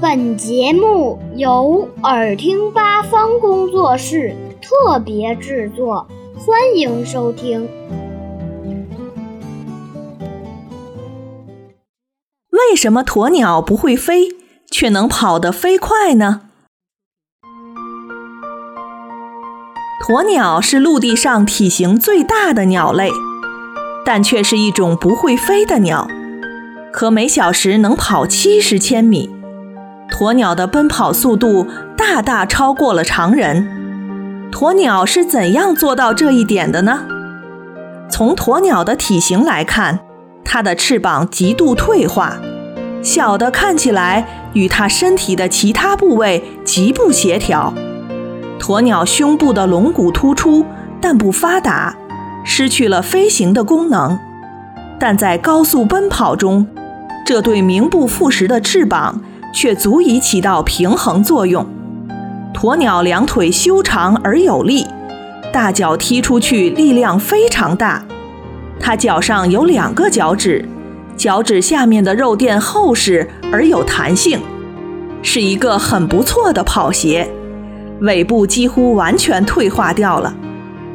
本节目由耳听八方工作室特别制作，欢迎收听。为什么鸵鸟不会飞，却能跑得飞快呢？鸵鸟是陆地上体型最大的鸟类，但却是一种不会飞的鸟，可每小时能跑七十千米。鸵鸟的奔跑速度大大超过了常人。鸵鸟是怎样做到这一点的呢？从鸵鸟的体型来看，它的翅膀极度退化，小的看起来与它身体的其他部位极不协调。鸵鸟胸部的龙骨突出，但不发达，失去了飞行的功能。但在高速奔跑中，这对名不副实的翅膀却足以起到平衡作用。鸵鸟两腿修长而有力，大脚踢出去力量非常大。它脚上有两个脚趾，脚趾下面的肉垫厚实而有弹性，是一个很不错的跑鞋。尾部几乎完全退化掉了，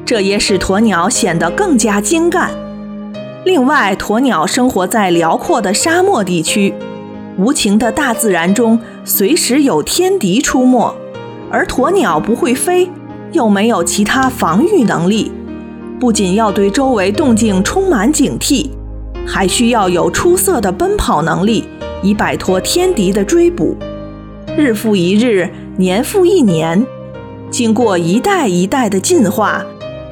这也使鸵鸟显得更加精干。另外，鸵鸟生活在辽阔的沙漠地区，无情的大自然中随时有天敌出没，而鸵鸟不会飞，又没有其他防御能力，不仅要对周围动静充满警惕，还需要有出色的奔跑能力，以摆脱天敌的追捕。日复一日。年复一年，经过一代一代的进化，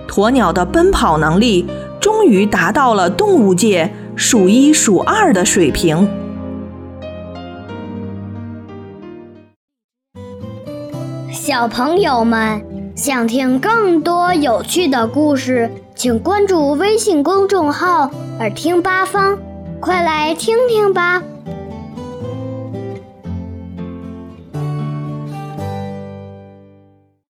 鸵鸟的奔跑能力终于达到了动物界数一数二的水平。小朋友们想听更多有趣的故事，请关注微信公众号“耳听八方”，快来听听吧。